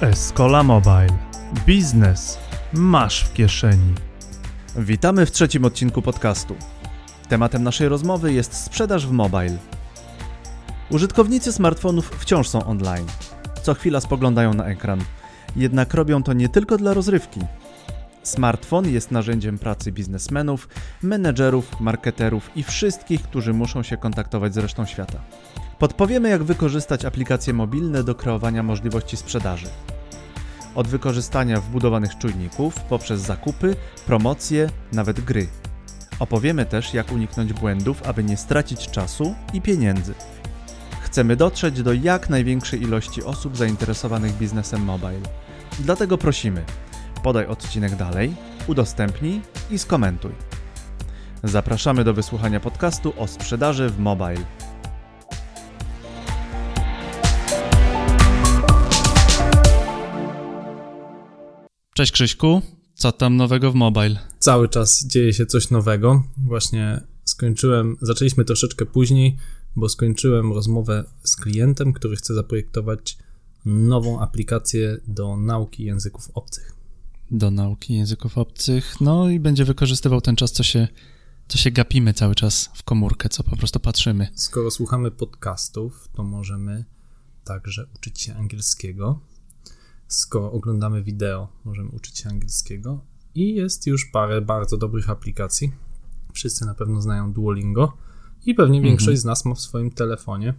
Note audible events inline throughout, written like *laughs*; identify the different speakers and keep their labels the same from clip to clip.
Speaker 1: Escola Mobile. Biznes masz w kieszeni.
Speaker 2: Witamy w trzecim odcinku podcastu. Tematem naszej rozmowy jest sprzedaż w mobile. Użytkownicy smartfonów wciąż są online. Co chwila spoglądają na ekran. Jednak robią to nie tylko dla rozrywki. Smartfon jest narzędziem pracy biznesmenów, menedżerów, marketerów i wszystkich, którzy muszą się kontaktować z resztą świata. Podpowiemy, jak wykorzystać aplikacje mobilne do kreowania możliwości sprzedaży. Od wykorzystania wbudowanych czujników poprzez zakupy, promocje, nawet gry. Opowiemy też, jak uniknąć błędów, aby nie stracić czasu i pieniędzy. Chcemy dotrzeć do jak największej ilości osób zainteresowanych biznesem mobile. Dlatego prosimy, podaj odcinek dalej, udostępnij i skomentuj. Zapraszamy do wysłuchania podcastu o sprzedaży w mobile.
Speaker 1: Cześć Krzyśku, co tam nowego w mobile?
Speaker 3: Cały czas dzieje się coś nowego. Właśnie skończyłem, zaczęliśmy troszeczkę później, bo skończyłem rozmowę z klientem, który chce zaprojektować nową aplikację do nauki języków obcych.
Speaker 1: Do nauki języków obcych, no i będzie wykorzystywał ten czas, co się, co się gapimy cały czas w komórkę, co po prostu patrzymy.
Speaker 3: Skoro słuchamy podcastów, to możemy także uczyć się angielskiego. Skoro oglądamy wideo, możemy uczyć się angielskiego. I jest już parę bardzo dobrych aplikacji. Wszyscy na pewno znają Duolingo i pewnie
Speaker 1: Mhm.
Speaker 3: większość z nas ma w swoim telefonie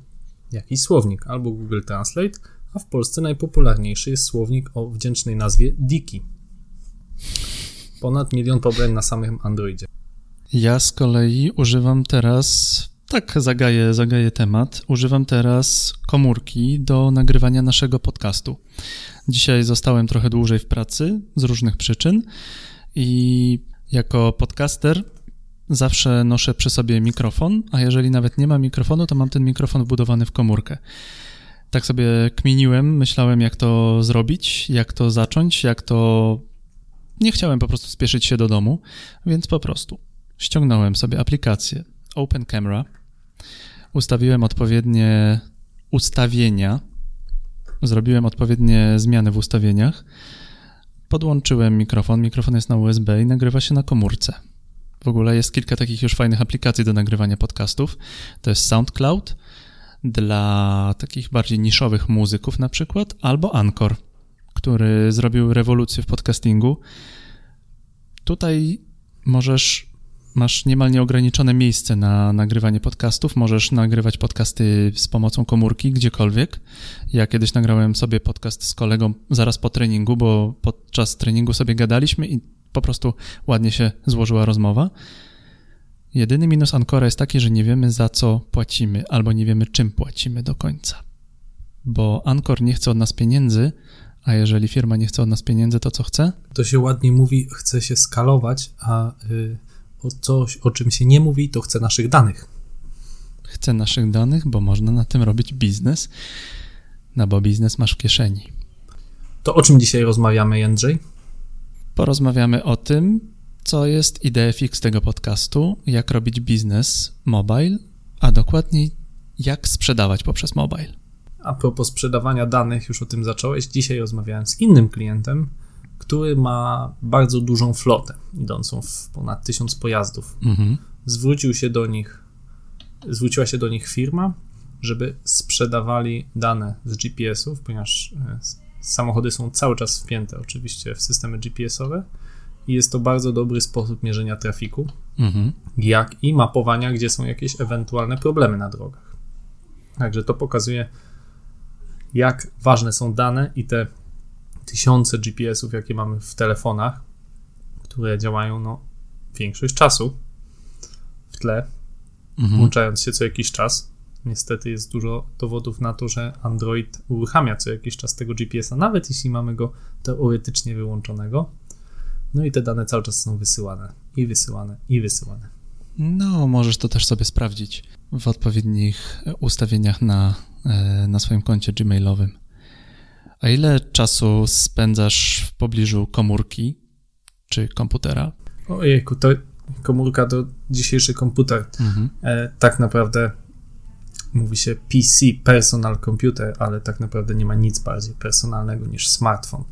Speaker 3: jakiś słownik albo Google Translate, a w Polsce najpopularniejszy jest słownik o wdzięcznej nazwie Diki. Ponad milion pobrań na samym Androidzie.
Speaker 1: Ja z kolei używam teraz, tak zagaję, zagaję temat, używam teraz komórki do nagrywania naszego podcastu. Dzisiaj zostałem trochę dłużej w pracy z różnych przyczyn i jako podcaster zawsze noszę przy sobie mikrofon, a jeżeli nawet nie ma mikrofonu, to mam ten mikrofon wbudowany w komórkę. Tak sobie kminiłem, myślałem jak to zrobić, jak to zacząć, jak to... Nie chciałem po prostu spieszyć się do domu, więc po prostu ściągnąłem sobie aplikację Open Camera, ustawiłem odpowiednie ustawienia, zrobiłem odpowiednie zmiany w ustawieniach, podłączyłem mikrofon, mikrofon jest na USB i nagrywa się na komórce. W ogóle jest kilka takich już fajnych aplikacji do nagrywania podcastów. To jest SoundCloud dla takich bardziej niszowych muzyków na przykład, albo Anchor, który zrobił rewolucję w podcastingu. Tutaj możesz, masz niemal nieograniczone miejsce na nagrywanie podcastów. Możesz nagrywać podcasty z pomocą komórki gdziekolwiek. Ja kiedyś nagrałem sobie podcast z kolegą zaraz po treningu, bo podczas treningu sobie gadaliśmy i po prostu ładnie się złożyła rozmowa. Jedyny minus Ancora jest taki, że nie wiemy za co płacimy, albo nie wiemy czym płacimy do końca. Bo Ancor nie chce od nas pieniędzy, a jeżeli firma nie chce od nas pieniędzy, to co chce?
Speaker 3: To się ładnie mówi, chce się skalować, a y, o coś, o czym się nie mówi, to chce naszych danych.
Speaker 1: Chce naszych danych, bo można na tym robić biznes. No bo biznes masz w kieszeni.
Speaker 3: To o czym dzisiaj rozmawiamy, Jędrzej?
Speaker 1: Porozmawiamy o tym, co jest idea fix tego podcastu, jak robić biznes mobile, a dokładniej jak sprzedawać poprzez mobile.
Speaker 3: A propos sprzedawania danych, już o tym zacząłeś. Dzisiaj rozmawiałem z innym klientem, który ma bardzo dużą flotę, idącą w ponad tysiąc pojazdów.
Speaker 1: Mhm.
Speaker 3: Zwrócił się do nich, zwróciła się do nich firma, żeby sprzedawali dane z GPS-ów, ponieważ e, samochody są cały czas wpięte oczywiście w systemy GPS-owe i jest to bardzo dobry sposób mierzenia trafiku,
Speaker 1: Mhm.
Speaker 3: jak i mapowania, gdzie są jakieś ewentualne problemy na drogach. Także to pokazuje, jak ważne są dane i te tysiące GPS-ów, jakie mamy w telefonach, które działają no, większość czasu w tle,
Speaker 1: Mhm.
Speaker 3: włączając się co jakiś czas. Niestety jest dużo dowodów na to, że Android uruchamia co jakiś czas tego GPS-a, nawet jeśli mamy go teoretycznie wyłączonego. No i te dane cały czas są wysyłane i wysyłane i wysyłane.
Speaker 1: No, możesz to też sobie sprawdzić w odpowiednich ustawieniach na, e, na swoim koncie gmailowym. A ile czasu spędzasz w pobliżu komórki czy komputera?
Speaker 3: Ojejku, to komórka to dzisiejszy komputer.
Speaker 1: Mhm.
Speaker 3: E, tak naprawdę mówi się PC, personal computer, ale tak naprawdę nie ma nic bardziej personalnego niż smartfon.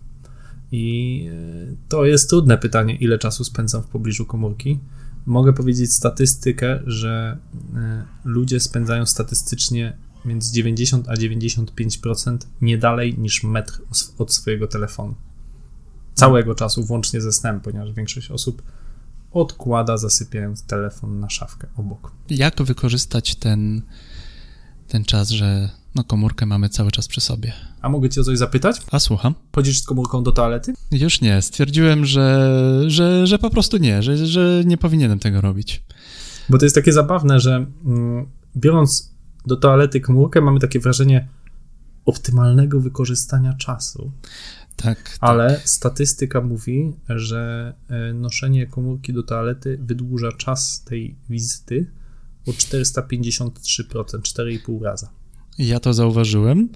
Speaker 3: I e, to jest trudne pytanie, ile czasu spędzam w pobliżu komórki. Mogę powiedzieć statystykę, że e, ludzie spędzają statystycznie między 90 a 95% nie dalej niż metr od swojego telefonu. Całego czasu, włącznie ze snem, ponieważ większość osób odkłada, zasypiając telefon na szafkę obok.
Speaker 1: Jak wykorzystać ten, ten czas, że no komórkę mamy cały czas przy sobie?
Speaker 3: A mogę cię o coś zapytać?
Speaker 1: A słucham?
Speaker 3: Chodzisz z komórką do toalety?
Speaker 1: Już nie. Stwierdziłem, że, że, że po prostu nie, że, że nie powinienem tego robić.
Speaker 3: Bo to jest takie zabawne, że mm, biorąc do toalety komórkę, mamy takie wrażenie optymalnego wykorzystania czasu.
Speaker 1: Tak, tak.
Speaker 3: Ale statystyka mówi, że e, noszenie komórki do toalety wydłuża czas tej wizyty o 453%, 4,5 raza.
Speaker 1: Ja to zauważyłem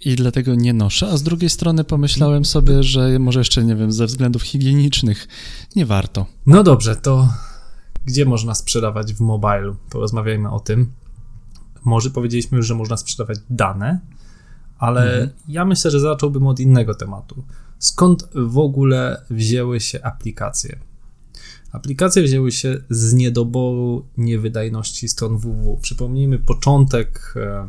Speaker 1: i dlatego nie noszę, a z drugiej strony pomyślałem sobie, że może jeszcze, nie wiem, ze względów higienicznych nie warto.
Speaker 3: No dobrze, to gdzie można sprzedawać w mobilu? Porozmawiajmy o tym. Może powiedzieliśmy już, że można sprzedawać dane, ale mhm. ja myślę, że zacząłbym od innego tematu. Skąd w ogóle wzięły się aplikacje? Aplikacje wzięły się z niedoboru niewydajności stron www. Przypomnijmy początek e,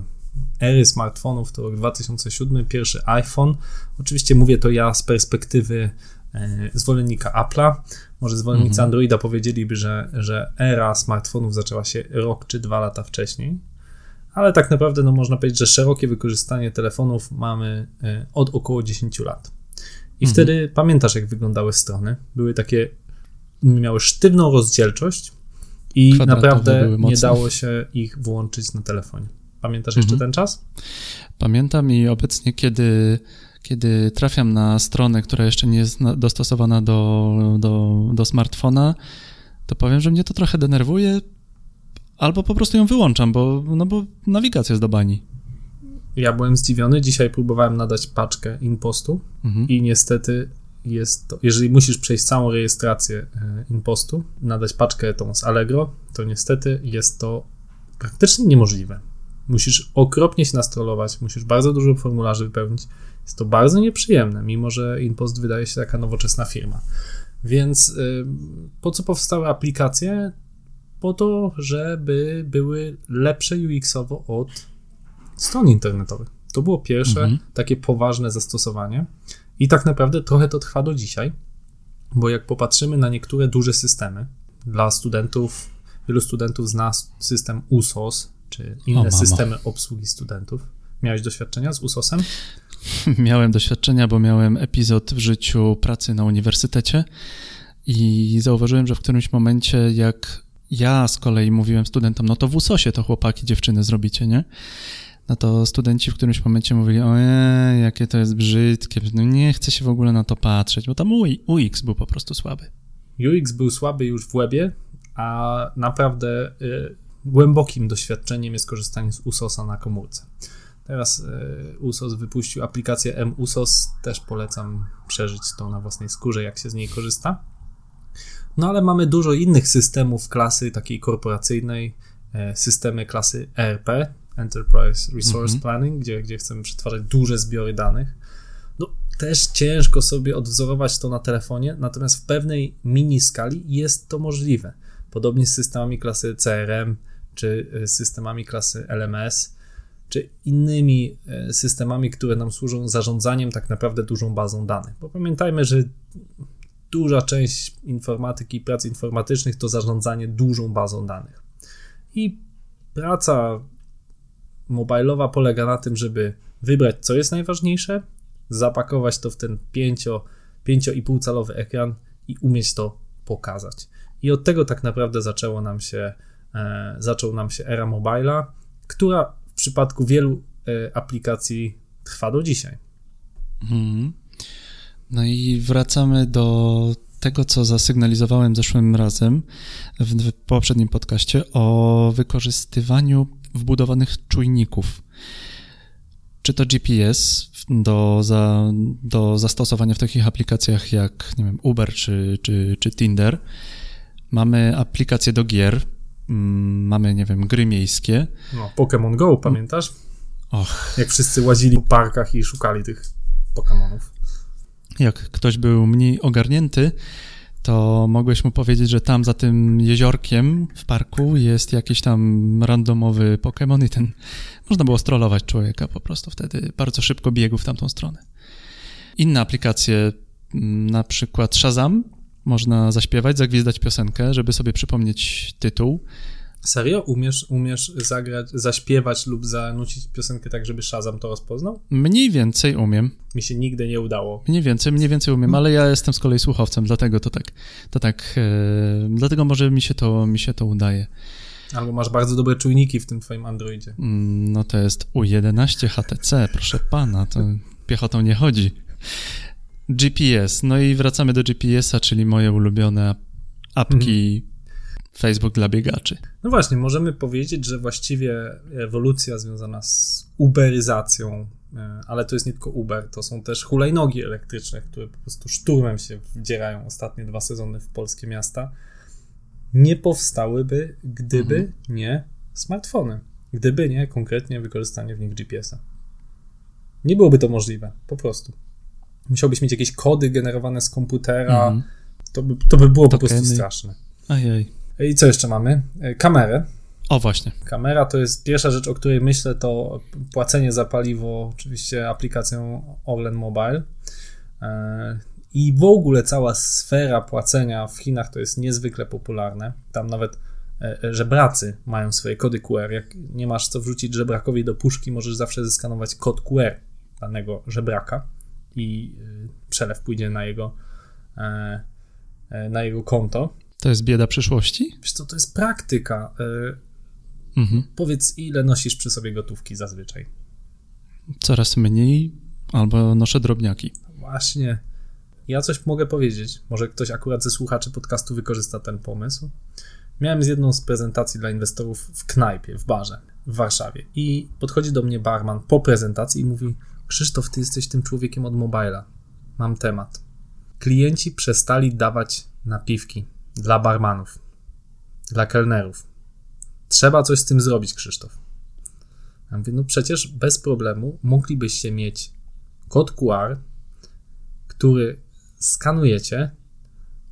Speaker 3: ery smartfonów, to rok 2007, pierwszy iPhone. Oczywiście mówię to ja z perspektywy e, zwolennika Apple'a. Może zwolennicy mhm. Androida powiedzieliby, że, że era smartfonów zaczęła się rok czy dwa lata wcześniej ale tak naprawdę no, można powiedzieć, że szerokie wykorzystanie telefonów mamy e, od około 10 lat. I mhm. wtedy pamiętasz, jak wyglądały strony? Były takie, miały sztywną rozdzielczość i naprawdę nie dało się ich włączyć na telefonie. Pamiętasz jeszcze mhm. ten czas?
Speaker 1: Pamiętam i obecnie, kiedy, kiedy trafiam na stronę, która jeszcze nie jest dostosowana do, do, do smartfona, to powiem, że mnie to trochę denerwuje, albo po prostu ją wyłączam, bo, no bo nawigacja jest do bani.
Speaker 3: Ja byłem zdziwiony. Dzisiaj próbowałem nadać paczkę InPostu mhm. i niestety jest to, jeżeli musisz przejść całą rejestrację e, InPostu, nadać paczkę tą z Allegro, to niestety jest to praktycznie niemożliwe. Musisz okropnie się nastrolować, musisz bardzo dużo formularzy wypełnić. Jest to bardzo nieprzyjemne, mimo że InPost wydaje się taka nowoczesna firma. Więc y, po co powstały aplikacje? po to, żeby były lepsze UX-owo od stron internetowych. To było pierwsze mhm. takie poważne zastosowanie i tak naprawdę trochę to trwa do dzisiaj, bo jak popatrzymy na niektóre duże systemy, dla studentów, wielu studentów zna system USOS, czy inne systemy obsługi studentów. Miałeś doświadczenia z USOSem? *laughs*
Speaker 1: Miałem doświadczenia, bo miałem epizod w życiu pracy na uniwersytecie i zauważyłem, że w którymś momencie, jak ja z kolei mówiłem studentom, no to w USOSie to chłopaki, dziewczyny zrobicie, nie? No to studenci w którymś momencie mówili, ojej, jakie to jest brzydkie, no nie chcę się w ogóle na to patrzeć, bo tam UX był po prostu słaby.
Speaker 3: UX był słaby już w webie, a naprawdę y, głębokim doświadczeniem jest korzystanie z USOSa na komórce. Teraz y, USOS wypuścił aplikację M-USOS, też polecam przeżyć to na własnej skórze, jak się z niej korzysta. No ale mamy dużo innych systemów klasy takiej korporacyjnej, e, systemy klasy ERP, Enterprise Resource mhm. Planning, gdzie, gdzie chcemy przetwarzać duże zbiory danych. No, też ciężko sobie odwzorować to na telefonie, natomiast w pewnej mini skali jest to możliwe. Podobnie z systemami klasy CRM, czy e, systemami klasy LMS, czy innymi e, systemami, które nam służą zarządzaniem tak naprawdę dużą bazą danych. Bo pamiętajmy, że duża część informatyki, prac informatycznych to zarządzanie dużą bazą danych. I praca mobilowa polega na tym, żeby wybrać, co jest najważniejsze, zapakować to w ten 5,5 calowy ekran i umieć to pokazać. I od tego tak naprawdę zaczęło nam się, zaczął nam się era mobila, która w przypadku wielu e, aplikacji trwa do dzisiaj.
Speaker 1: Mhm. No i wracamy do tego, co zasygnalizowałem zeszłym razem w, poprzednim podcaście o wykorzystywaniu wbudowanych czujników. Czy to GPS do, za, do zastosowania w takich aplikacjach jak nie wiem, Uber czy, czy, czy Tinder. Mamy aplikacje do gier, mamy, nie wiem, gry miejskie.
Speaker 3: No, Pokémon Go, pamiętasz?
Speaker 1: Och.
Speaker 3: Jak wszyscy łazili w parkach i szukali tych Pokémonów.
Speaker 1: Jak ktoś był mniej ogarnięty, to mogłeś mu powiedzieć, że tam za tym jeziorkiem w parku jest jakiś tam randomowy Pokémon i ten można było strollować człowieka po prostu wtedy bardzo szybko biegł w tamtą stronę. Inne aplikacje, mm, na przykład Shazam, można zaśpiewać, zagwizdać piosenkę, żeby sobie przypomnieć tytuł.
Speaker 3: Serio? Umiesz, umiesz zagrać, zaśpiewać lub zanucić piosenkę tak, żeby Shazam to rozpoznał?
Speaker 1: Mniej więcej umiem.
Speaker 3: Mi się nigdy nie udało.
Speaker 1: Mniej więcej, mniej więcej umiem, ale ja jestem z kolei słuchowcem, dlatego to tak, to tak, e, dlatego może mi się to, mi się to udaje.
Speaker 3: Albo masz bardzo dobre czujniki w tym twoim Androidzie.
Speaker 1: Mm, No to jest U11 HTC, proszę pana, to piechotą nie chodzi. GPS, no i wracamy do GPS-a, czyli moje ulubione apki Facebook dla biegaczy.
Speaker 3: No właśnie, możemy powiedzieć, że właściwie ewolucja związana z uberyzacją, e, ale to jest nie tylko Uber, to są też hulajnogi elektryczne, które po prostu szturmem się wdzierają ostatnie dwa sezony w polskie miasta, nie powstałyby, gdyby
Speaker 1: Mhm.
Speaker 3: nie smartfony. Gdyby nie konkretnie wykorzystanie w nich GPS-a. Nie byłoby to możliwe, po prostu. Musiałbyś mieć jakieś kody generowane z komputera,
Speaker 1: Mhm.
Speaker 3: to, by, to by było po prostu
Speaker 1: Tokeny.
Speaker 3: straszne.
Speaker 1: Ajaj.
Speaker 3: I co jeszcze mamy? E, Kamerę.
Speaker 1: O właśnie.
Speaker 3: Kamera to jest pierwsza rzecz, o której myślę, to płacenie za paliwo, oczywiście aplikacją Orlen Mobile. E, I w ogóle cała sfera płacenia w Chinach to jest niezwykle popularne. Tam nawet e, żebracy mają swoje kody QR. Jak nie masz co wrzucić żebrakowi do puszki, możesz zawsze zeskanować kod QR danego żebraka i e, przelew pójdzie na jego, e, e, na jego konto.
Speaker 1: To jest bieda przyszłości?
Speaker 3: Wiesz co, to jest praktyka. E,
Speaker 1: Mhm.
Speaker 3: Powiedz, ile nosisz przy sobie gotówki zazwyczaj?
Speaker 1: Coraz mniej albo noszę drobniaki.
Speaker 3: Właśnie. Ja coś mogę powiedzieć. Może ktoś akurat ze słuchaczy podcastu wykorzysta ten pomysł. Miałem z jedną z prezentacji dla inwestorów w knajpie, w barze w Warszawie. I podchodzi do mnie barman po prezentacji i mówi: Krzysztof, ty jesteś tym człowiekiem od mobila. Mam temat. Klienci przestali dawać napiwki dla barmanów, dla kelnerów. Trzeba coś z tym zrobić, Krzysztof. Ja mówię, no przecież bez problemu moglibyście mieć kod QR, który skanujecie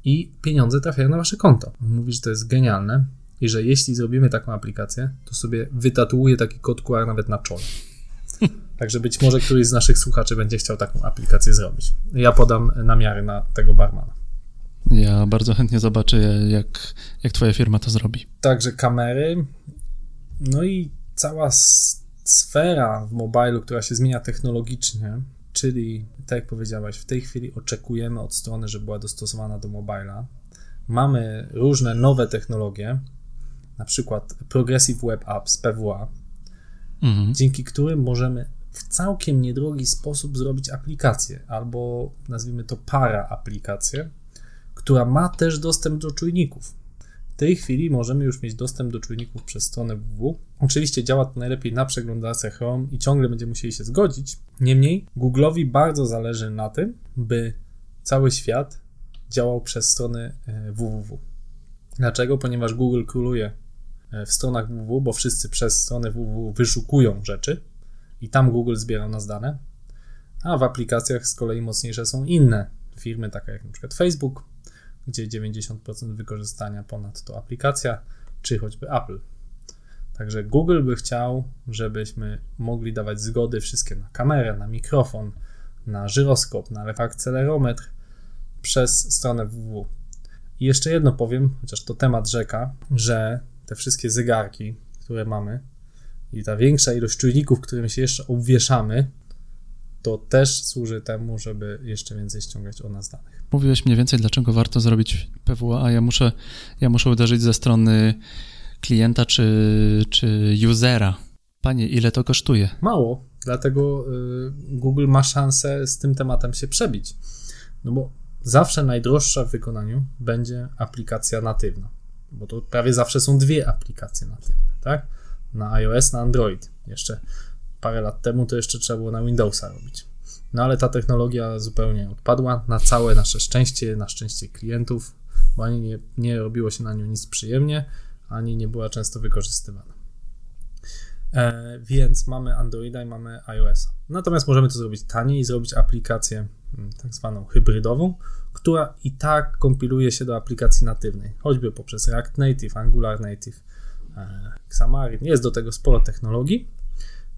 Speaker 3: i pieniądze trafiają na wasze konto. On mówi, że to jest genialne i że jeśli zrobimy taką aplikację, to sobie wytatuuję taki kod QR nawet na czole. Także być może któryś z naszych słuchaczy będzie chciał taką aplikację zrobić. Ja podam namiary na tego barmana.
Speaker 1: Ja bardzo chętnie zobaczę, jak, jak twoja firma to zrobi.
Speaker 3: Także kamery, no i cała sfera w mobilu, która się zmienia technologicznie, czyli tak jak powiedziałeś, w tej chwili oczekujemy od strony, żeby była dostosowana do mobila. Mamy różne nowe technologie, na przykład Progressive Web Apps, PWA,
Speaker 1: Mhm.
Speaker 3: dzięki którym możemy w całkiem niedrogi sposób zrobić aplikację, albo nazwijmy to para aplikację, która ma też dostęp do czujników. W tej chwili możemy już mieć dostęp do czujników przez stronę www. Oczywiście działa to najlepiej na przeglądarce Chrome i ciągle będziemy musieli się zgodzić. Niemniej Google'owi bardzo zależy na tym, by cały świat działał przez strony e, www. Dlaczego? Ponieważ Google króluje e, w stronach www, bo wszyscy przez stronę www wyszukują rzeczy i tam Google zbiera nas dane, a w aplikacjach z kolei mocniejsze są inne firmy, takie jak przykład Facebook, gdzie 90% wykorzystania ponad to aplikacja, czy choćby Apple. Także Google by chciał, żebyśmy mogli dawać zgody wszystkie na kamerę, na mikrofon, na żyroskop, na akcelerometr przez stronę www. I jeszcze jedno powiem, chociaż to temat rzeka, że te wszystkie zegarki, które mamy i ta większa ilość czujników, którym się jeszcze obwieszamy, to też służy temu, żeby jeszcze więcej ściągać o nas danych.
Speaker 1: Mówiłeś mniej więcej, dlaczego warto zrobić PWA, a ja muszę, ja muszę uderzyć ze strony klienta czy, czy usera. Panie, ile to kosztuje?
Speaker 3: Mało, dlatego y, Google ma szansę z tym tematem się przebić. No bo zawsze najdroższa w wykonaniu będzie aplikacja natywna, bo to prawie zawsze są dwie aplikacje natywne, tak? Na iOS, na Android. Jeszcze parę lat temu to jeszcze trzeba było na Windowsa robić. No ale ta technologia zupełnie odpadła, na całe nasze szczęście, na szczęście klientów, bo ani nie, nie robiło się na nią nic przyjemnie, ani nie była często wykorzystywana. E, więc mamy Androida i mamy iOS. Natomiast możemy to zrobić taniej i zrobić aplikację mm, tak zwaną hybrydową, która i tak kompiluje się do aplikacji natywnej, choćby poprzez React Native, Angular Native, Xamarin. Jest do tego sporo technologii.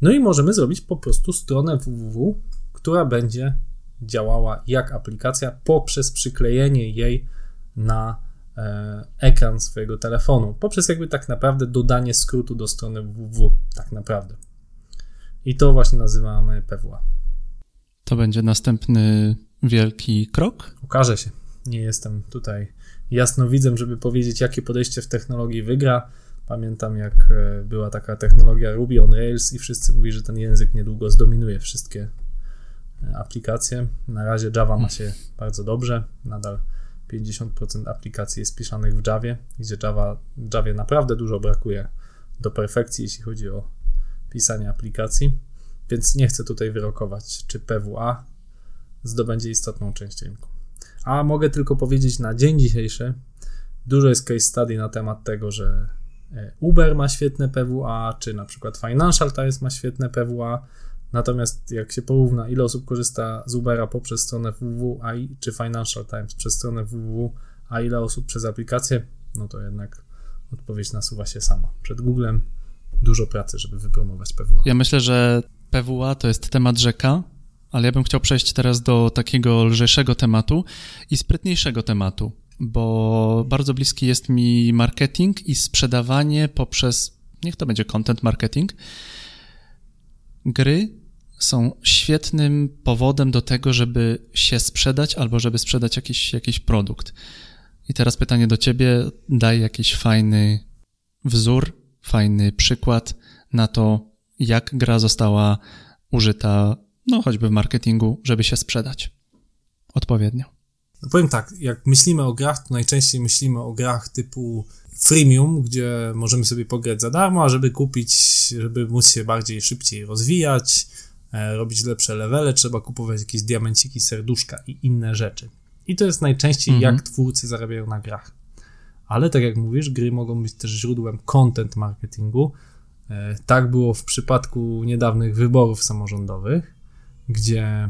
Speaker 3: No i możemy zrobić po prostu stronę www, która będzie działała jak aplikacja poprzez przyklejenie jej na e, ekran swojego telefonu, poprzez jakby tak naprawdę dodanie skrótu do strony www, tak naprawdę. I to właśnie nazywamy PWA.
Speaker 1: To będzie następny wielki krok?
Speaker 3: Ukaże się. Nie jestem tutaj jasnowidzem, żeby powiedzieć, jakie podejście w technologii wygra. Pamiętam, jak e, była taka technologia Ruby on Rails i wszyscy mówili, że ten język niedługo zdominuje wszystkie e, aplikacje. Na razie Java ma się bardzo dobrze. Nadal 50% aplikacji jest pisanych w Javie, gdzie Java, Javie naprawdę dużo brakuje do perfekcji, jeśli chodzi o pisanie aplikacji. Więc nie chcę tutaj wyrokować, czy PWA zdobędzie istotną część rynku. A mogę tylko powiedzieć na dzień dzisiejszy, dużo jest case study na temat tego, że Uber ma świetne PWA, czy na przykład Financial Times ma świetne PWA. Natomiast jak się porówna, ile osób korzysta z Ubera poprzez stronę www, czy Financial Times przez stronę www, a ile osób przez aplikację, no to jednak odpowiedź nasuwa się sama. Przed Googlem dużo pracy, żeby wypromować PWA.
Speaker 1: Ja myślę, że PWA to jest temat rzeka, ale ja bym chciał przejść teraz do takiego lżejszego tematu i sprytniejszego tematu, bo bardzo bliski jest mi marketing i sprzedawanie poprzez, niech to będzie content marketing. Gry są świetnym powodem do tego, żeby się sprzedać albo żeby sprzedać jakiś, jakiś produkt. I teraz pytanie do ciebie, daj jakiś fajny wzór, fajny przykład na to, jak gra została użyta no choćby w marketingu, żeby się sprzedać odpowiednio.
Speaker 3: No powiem tak, jak myślimy o grach, to najczęściej myślimy o grach typu freemium, gdzie możemy sobie pograć za darmo, a żeby kupić, żeby móc się bardziej szybciej rozwijać, e, robić lepsze levele, trzeba kupować jakieś diamenciki, serduszka i inne rzeczy. I to jest najczęściej mhm. jak twórcy zarabiają na grach. Ale tak jak mówisz, gry mogą być też źródłem content marketingu. E, tak było w przypadku niedawnych wyborów samorządowych gdzie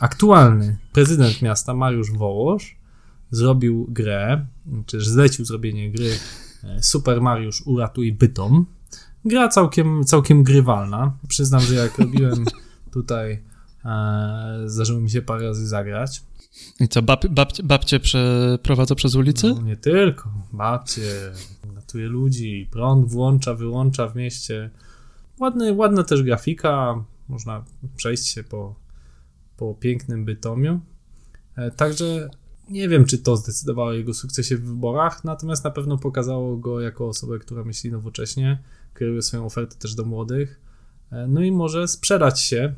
Speaker 3: aktualny prezydent miasta, Mariusz Wołosz, zrobił grę, czy zlecił zrobienie gry e, Super Mariusz Uratuj Bytom. Gra całkiem, całkiem grywalna. Przyznam, że jak robiłem *laughs* tutaj, e, zdarzyło mi się parę razy zagrać.
Speaker 1: I co, bab, babcie, babcie przeprowadza przez ulicę?
Speaker 3: No, nie tylko. Babcie, ratuje ludzi, prąd włącza, wyłącza w mieście. Ładny, ładna też grafika, można przejść się po, po pięknym Bytomiu. E, także nie wiem, czy to zdecydowało o jego sukcesie w wyborach, natomiast na pewno pokazało go jako osobę, która myśli nowocześnie, kieruje swoją ofertę też do młodych, e, no i może sprzedać się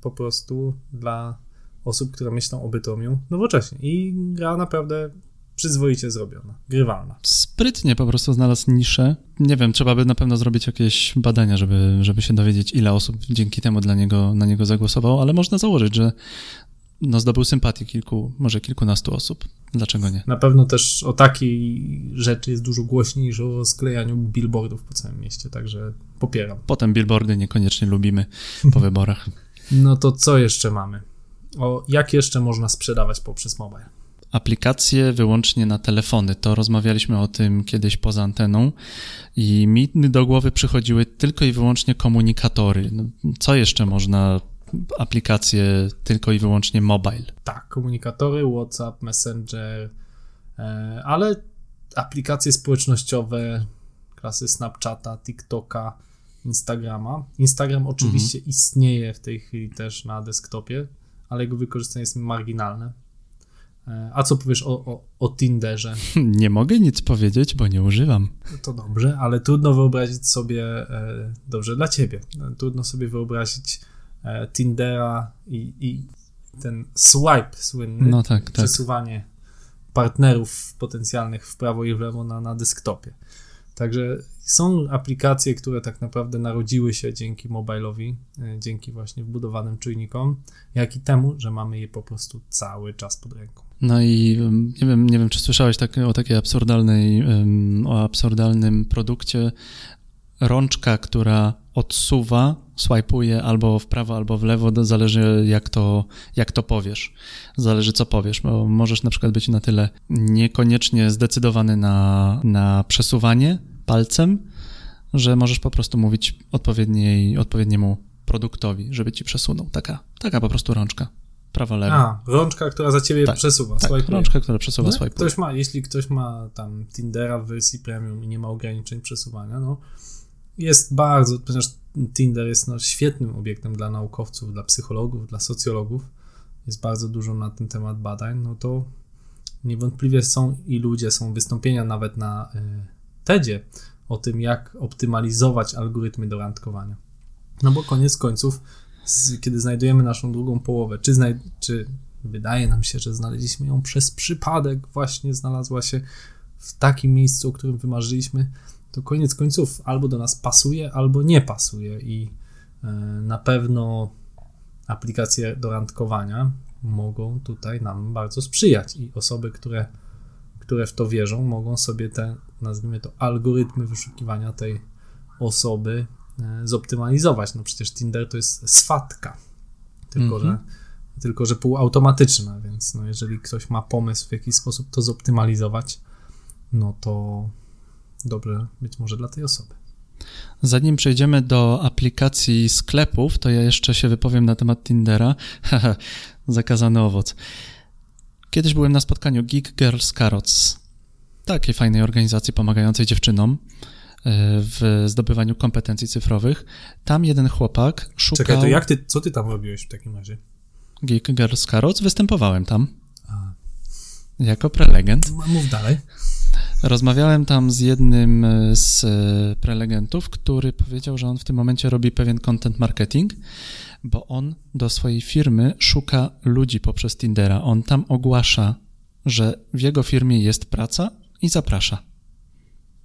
Speaker 3: po prostu dla osób, które myślą o Bytomiu nowocześnie. I gra naprawdę przyzwoicie zrobiona, grywalna.
Speaker 1: Sprytnie po prostu znalazł niszę. Nie wiem, trzeba by na pewno zrobić jakieś badania, żeby, żeby się dowiedzieć, ile osób dzięki temu dla niego, na niego zagłosowało, ale można założyć, że no, zdobył sympatię kilku, może kilkunastu osób. Dlaczego nie?
Speaker 3: Na pewno też o takiej rzeczy jest dużo głośniej niż o sklejaniu billboardów po całym mieście, także popieram.
Speaker 1: Potem billboardy niekoniecznie lubimy po wyborach. *laughs*
Speaker 3: No to co jeszcze mamy? O, jak jeszcze można sprzedawać poprzez mobile?
Speaker 1: Aplikacje wyłącznie na telefony. To rozmawialiśmy o tym kiedyś poza anteną i mi do głowy przychodziły tylko i wyłącznie komunikatory. No, co jeszcze można aplikacje tylko i wyłącznie mobile?
Speaker 3: Tak, komunikatory, WhatsApp, Messenger, e, ale aplikacje społecznościowe klasy Snapchata, TikToka, Instagrama. Instagram oczywiście mhm. istnieje w tej chwili też na desktopie, ale jego wykorzystanie jest marginalne. E, a co powiesz o, o, o Tinderze? *laughs*
Speaker 1: Nie mogę nic powiedzieć, bo nie używam.
Speaker 3: To dobrze, ale trudno wyobrazić sobie, e, dobrze dla ciebie, trudno sobie wyobrazić e, Tindera i, i ten swipe słynny,
Speaker 1: no tak, tak.
Speaker 3: przesuwanie partnerów potencjalnych w prawo i w lewo na, na desktopie. Także są aplikacje, które tak naprawdę narodziły się dzięki mobilowi, e, dzięki właśnie wbudowanym czujnikom, jak i temu, że mamy je po prostu cały czas pod ręką.
Speaker 1: No i nie wiem, nie wiem czy słyszałeś tak, o takiej absurdalnej, o absurdalnym produkcie rączka, która odsuwa, swajpuje albo w prawo, albo w lewo, zależy jak to, jak to powiesz. Zależy co powiesz, bo możesz na przykład być na tyle niekoniecznie zdecydowany na, na przesuwanie palcem, że możesz po prostu mówić odpowiedniej, odpowiedniemu produktowi, żeby ci przesunął. Taka, taka po prostu rączka. Prawo, lewo.
Speaker 3: A, rączka, która za ciebie tak, przesuwa,
Speaker 1: tak, rączka, która przesuwa, no, swipe.
Speaker 3: Ktoś ma, jeśli ktoś ma tam Tindera w wersji premium i nie ma ograniczeń przesuwania, no jest bardzo, ponieważ Tinder jest no, świetnym obiektem dla naukowców, dla psychologów, dla socjologów, jest bardzo dużo na ten temat badań, no to niewątpliwie są i ludzie, są wystąpienia nawet na y, TEDzie o tym, jak optymalizować algorytmy do randkowania. No bo koniec końców, z, kiedy znajdujemy naszą drugą połowę, czy, znaj- czy wydaje nam się, że znaleźliśmy ją przez przypadek, właśnie znalazła się w takim miejscu, o którym wymarzyliśmy, to koniec końców albo do nas pasuje, albo nie pasuje i e, na pewno aplikacje do randkowania mogą tutaj nam bardzo sprzyjać i osoby, które, które w to wierzą, mogą sobie te, nazwijmy to, algorytmy wyszukiwania tej osoby zoptymalizować. No przecież Tinder to jest swatka, tylko, mm -hmm. że, tylko że półautomatyczna, więc no jeżeli ktoś ma pomysł, w jaki sposób to zoptymalizować, no to dobrze być może dla tej osoby.
Speaker 1: Zanim przejdziemy do aplikacji sklepów, to ja jeszcze się wypowiem na temat Tindera. *laughs* Zakazany owoc. Kiedyś byłem na spotkaniu Geek Girls Carrots, takiej fajnej organizacji pomagającej dziewczynom e, w zdobywaniu kompetencji cyfrowych. Tam jeden chłopak szukał...
Speaker 3: Czekaj, to jak ty, co ty tam robiłeś w takim razie?
Speaker 1: Geek Girls Carrots, występowałem tam. A. Jako prelegent.
Speaker 3: Mów dalej.
Speaker 1: Rozmawiałem tam z jednym e, z e, prelegentów, który powiedział, że on w tym momencie robi pewien content marketing, bo on do swojej firmy szuka ludzi poprzez Tindera. On tam ogłasza, że w jego firmie jest praca i zaprasza.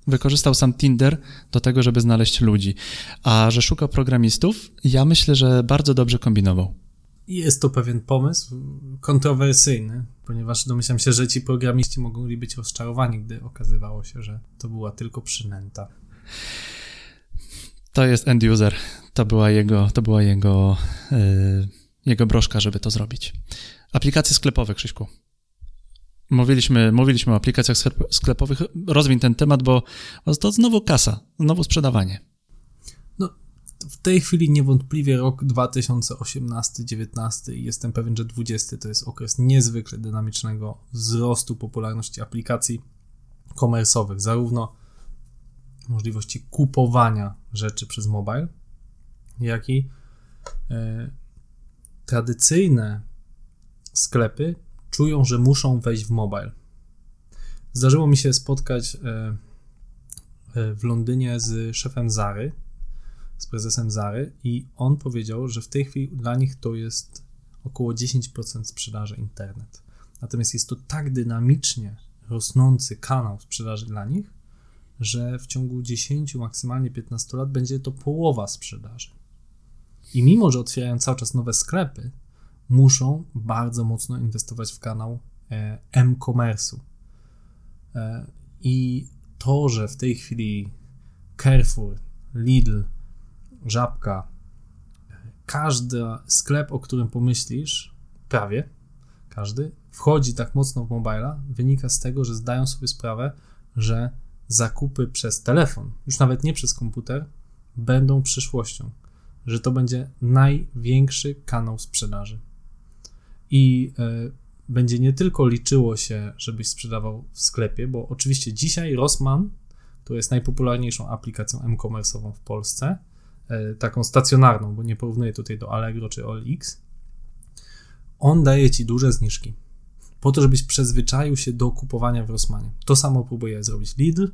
Speaker 1: Wykorzystał sam Tinder do tego, żeby znaleźć ludzi. A że szukał programistów, ja myślę, że bardzo dobrze kombinował.
Speaker 3: Jest to pewien pomysł kontrowersyjny, ponieważ domyślam się, że ci programiści mogli być rozczarowani, gdy okazywało się, że to była tylko przynęta.
Speaker 1: To jest end user. To była jego, to była jego, yy, jego broszka, żeby to zrobić. Aplikacje sklepowe, Krzyśku. Mówiliśmy, mówiliśmy o aplikacjach sklepowych. Rozwiń ten temat, bo to znowu kasa, znowu sprzedawanie
Speaker 3: w tej chwili niewątpliwie rok 2018-19 i jestem pewien, że 20 to jest okres niezwykle dynamicznego wzrostu popularności aplikacji komersowych, zarówno możliwości kupowania rzeczy przez mobile, jak i e, tradycyjne sklepy czują, że muszą wejść w mobile. Zdarzyło mi się spotkać e, e, w Londynie z szefem Zary, z prezesem Zary i on powiedział, że w tej chwili dla nich to jest około 10% sprzedaży internet. Natomiast jest to tak dynamicznie rosnący kanał sprzedaży dla nich, że w ciągu 10, maksymalnie 15 lat będzie to połowa sprzedaży. I mimo, że otwierają cały czas nowe sklepy, muszą bardzo mocno inwestować w kanał e, m-commerce'u. E, I to, że w tej chwili Carrefour, Lidl, Żabka, każdy sklep, o którym pomyślisz, prawie każdy, wchodzi tak mocno w mobila, wynika z tego, że zdają sobie sprawę, że zakupy przez telefon, już nawet nie przez komputer, będą przyszłością, że to będzie największy kanał sprzedaży. I y, będzie nie tylko liczyło się, żebyś sprzedawał w sklepie, bo oczywiście dzisiaj Rossmann to jest najpopularniejszą aplikacją e-commerce'ową w Polsce E, taką stacjonarną, bo nie porównuję tutaj do Allegro czy OLX, on daje ci duże zniżki. Po to, żebyś przyzwyczaił się do kupowania w Rossmanie. To samo próbuje zrobić Lidl,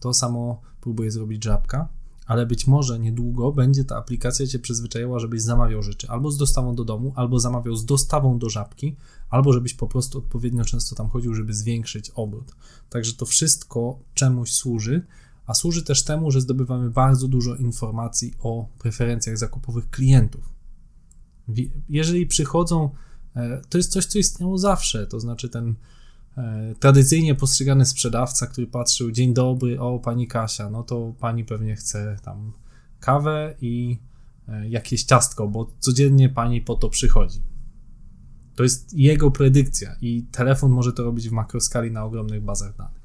Speaker 3: to samo próbuje zrobić Żabka, ale być może niedługo będzie ta aplikacja cię przyzwyczaiła, żebyś zamawiał rzeczy albo z dostawą do domu, albo zamawiał z dostawą do Żabki, albo żebyś po prostu odpowiednio często tam chodził, żeby zwiększyć obrót. Także to wszystko czemuś służy, a służy też temu, że zdobywamy bardzo dużo informacji o preferencjach zakupowych klientów. Jeżeli przychodzą, e, to jest coś, co istniało zawsze, to znaczy ten tradycyjnie postrzegany sprzedawca, który patrzył, dzień dobry, o pani Kasia, no to pani pewnie chce tam kawę i e, jakieś ciastko, bo codziennie pani po to przychodzi. To jest jego predykcja i telefon może to robić w makroskali na ogromnych bazach danych.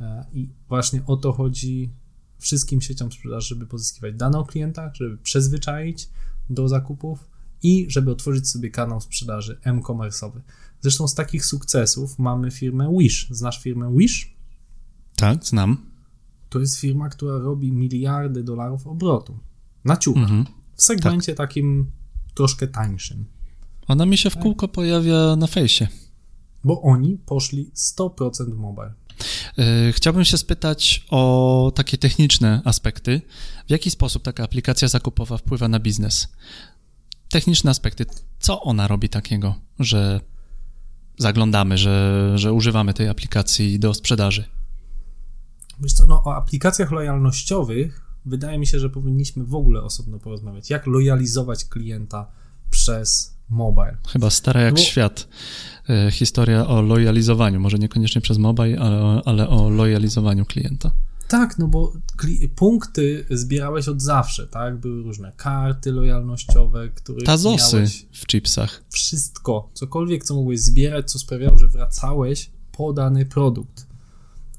Speaker 3: E, I właśnie o to chodzi wszystkim sieciom sprzedaży, żeby pozyskiwać dane o klientach, żeby przyzwyczaić do zakupów i żeby otworzyć sobie kanał sprzedaży m-commerce'owy. Zresztą z takich sukcesów mamy firmę Wish. Znasz firmę Wish?
Speaker 1: Tak, znam.
Speaker 3: To jest firma, która robi miliardy dolarów obrotu na ciuchach. Mhm. W segmencie tak. takim troszkę tańszym.
Speaker 1: Ona mi się w kółko pojawia na fejsie.
Speaker 3: Bo oni poszli 100% mobile.
Speaker 1: E, chciałbym się spytać o takie techniczne aspekty. W jaki sposób taka aplikacja zakupowa wpływa na biznes? Techniczne aspekty. Co ona robi takiego, że zaglądamy, że, że używamy tej aplikacji do sprzedaży?
Speaker 3: Wiesz co, no, o aplikacjach lojalnościowych wydaje mi się, że powinniśmy w ogóle osobno porozmawiać. Jak lojalizować klienta przez mobile.
Speaker 1: Chyba stara jak Bo... świat. E, historia o lojalizowaniu, może niekoniecznie przez mobile, ale, ale o lojalizowaniu klienta.
Speaker 3: Tak, no bo punkty zbierałeś od zawsze, tak? Były różne karty lojalnościowe, które.
Speaker 1: Tazosy w chipsach.
Speaker 3: Wszystko, cokolwiek, co mogłeś zbierać, co sprawiało, że wracałeś po dany produkt.